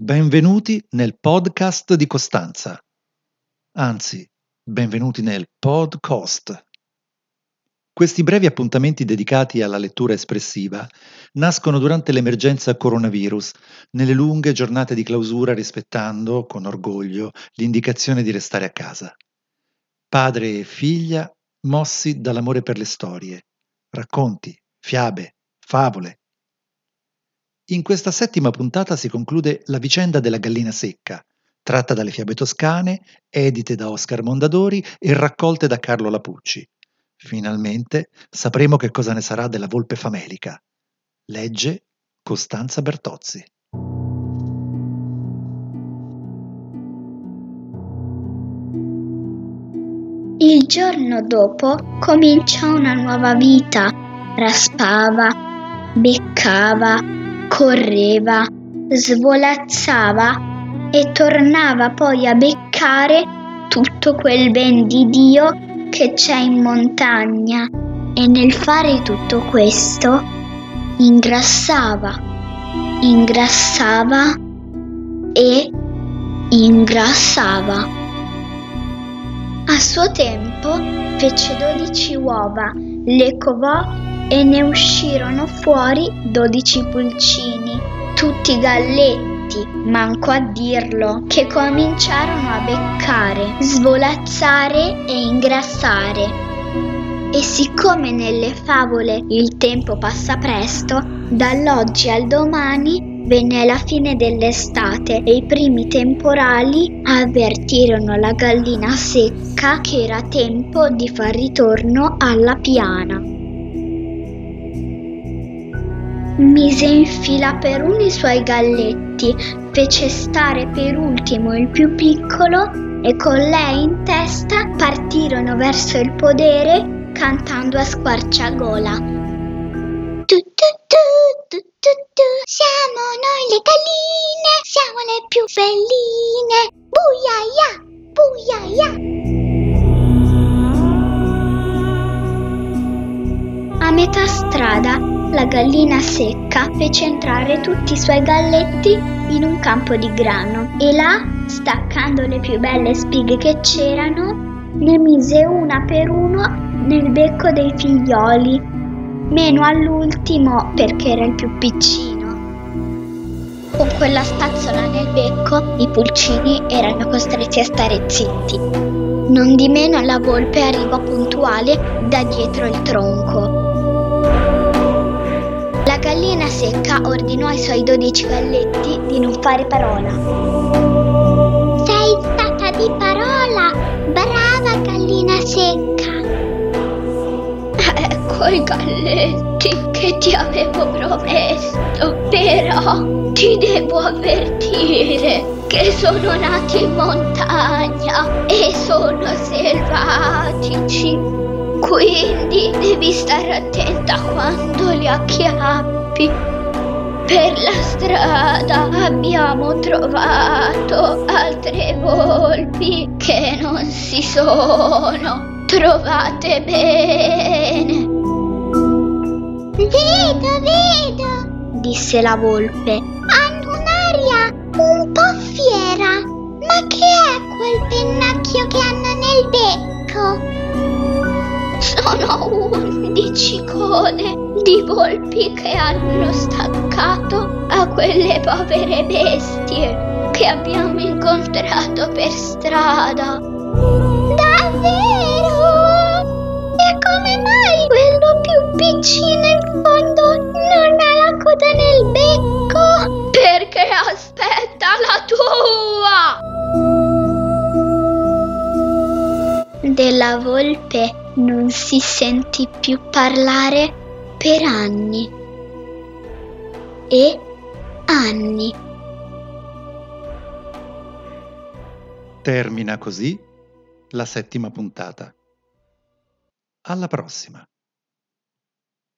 Benvenuti nel podcast di Costanza. Anzi, benvenuti nel podcast. Questi brevi appuntamenti dedicati alla lettura espressiva nascono durante l'emergenza coronavirus, nelle lunghe giornate di clausura rispettando, con orgoglio, l'indicazione di restare a casa. Padre e figlia mossi dall'amore per le storie, racconti, fiabe, favole, in questa settima puntata si conclude La vicenda della gallina secca, tratta dalle fiabe toscane, edite da Oscar Mondadori e raccolte da Carlo Lapucci. Finalmente sapremo che cosa ne sarà della volpe famelica. Legge Costanza Bertozzi. Il giorno dopo comincia una nuova vita. Raspava, beccava, correva, svolazzava e tornava poi a beccare tutto quel ben di Dio che c'è in montagna e nel fare tutto questo ingrassava, ingrassava e ingrassava. A suo tempo fece dodici uova, le covò e ne uscirono fuori dodici pulcini, tutti galletti, manco a dirlo, che cominciarono a beccare, svolazzare e ingrassare. E siccome nelle favole il tempo passa presto, dall'oggi al domani venne la fine dell'estate e i primi temporali avvertirono la gallina secca che era tempo di far ritorno alla piana. Mise in fila per uno i suoi galletti, fece stare per ultimo il più piccolo e con lei in testa partirono verso il podere cantando a squarciagola. Tu, tu, tu, tu, tu, tu, siamo noi le galline, siamo le più belline. Buiaia, buiaia. A metà strada la gallina secca fece entrare tutti i suoi galletti in un campo di grano e là, staccando le più belle spighe che c'erano, ne mise una per uno nel becco dei figlioli, meno all'ultimo perché era il più piccino. Con quella spazzola nel becco i pulcini erano costretti a stare zitti. Non di meno la volpe arrivò puntuale da dietro il tronco secca ordinò ai suoi dodici galletti di non fare parola. Sei stata di parola! Brava gallina secca! Ecco i galletti che ti avevo promesso, però ti devo avvertire che sono nati in montagna e sono selvatici. Quindi devi stare attenta quando li acchiappi. Per la strada abbiamo trovato altre volpi che non si sono trovate bene. Vedo, vedo, disse la volpe. Hanno un'aria un po' fiera. Ma che è quel pennacchio che hanno nel becco? Sono undici code di volpi che hanno staccato a quelle povere bestie che abbiamo incontrato per strada. Davvero? E come mai quello più piccino in fondo non ha la coda nel becco? Perché aspetta la tua! Della volpe non si sentì più parlare per anni e anni. Termina così la settima puntata. Alla prossima.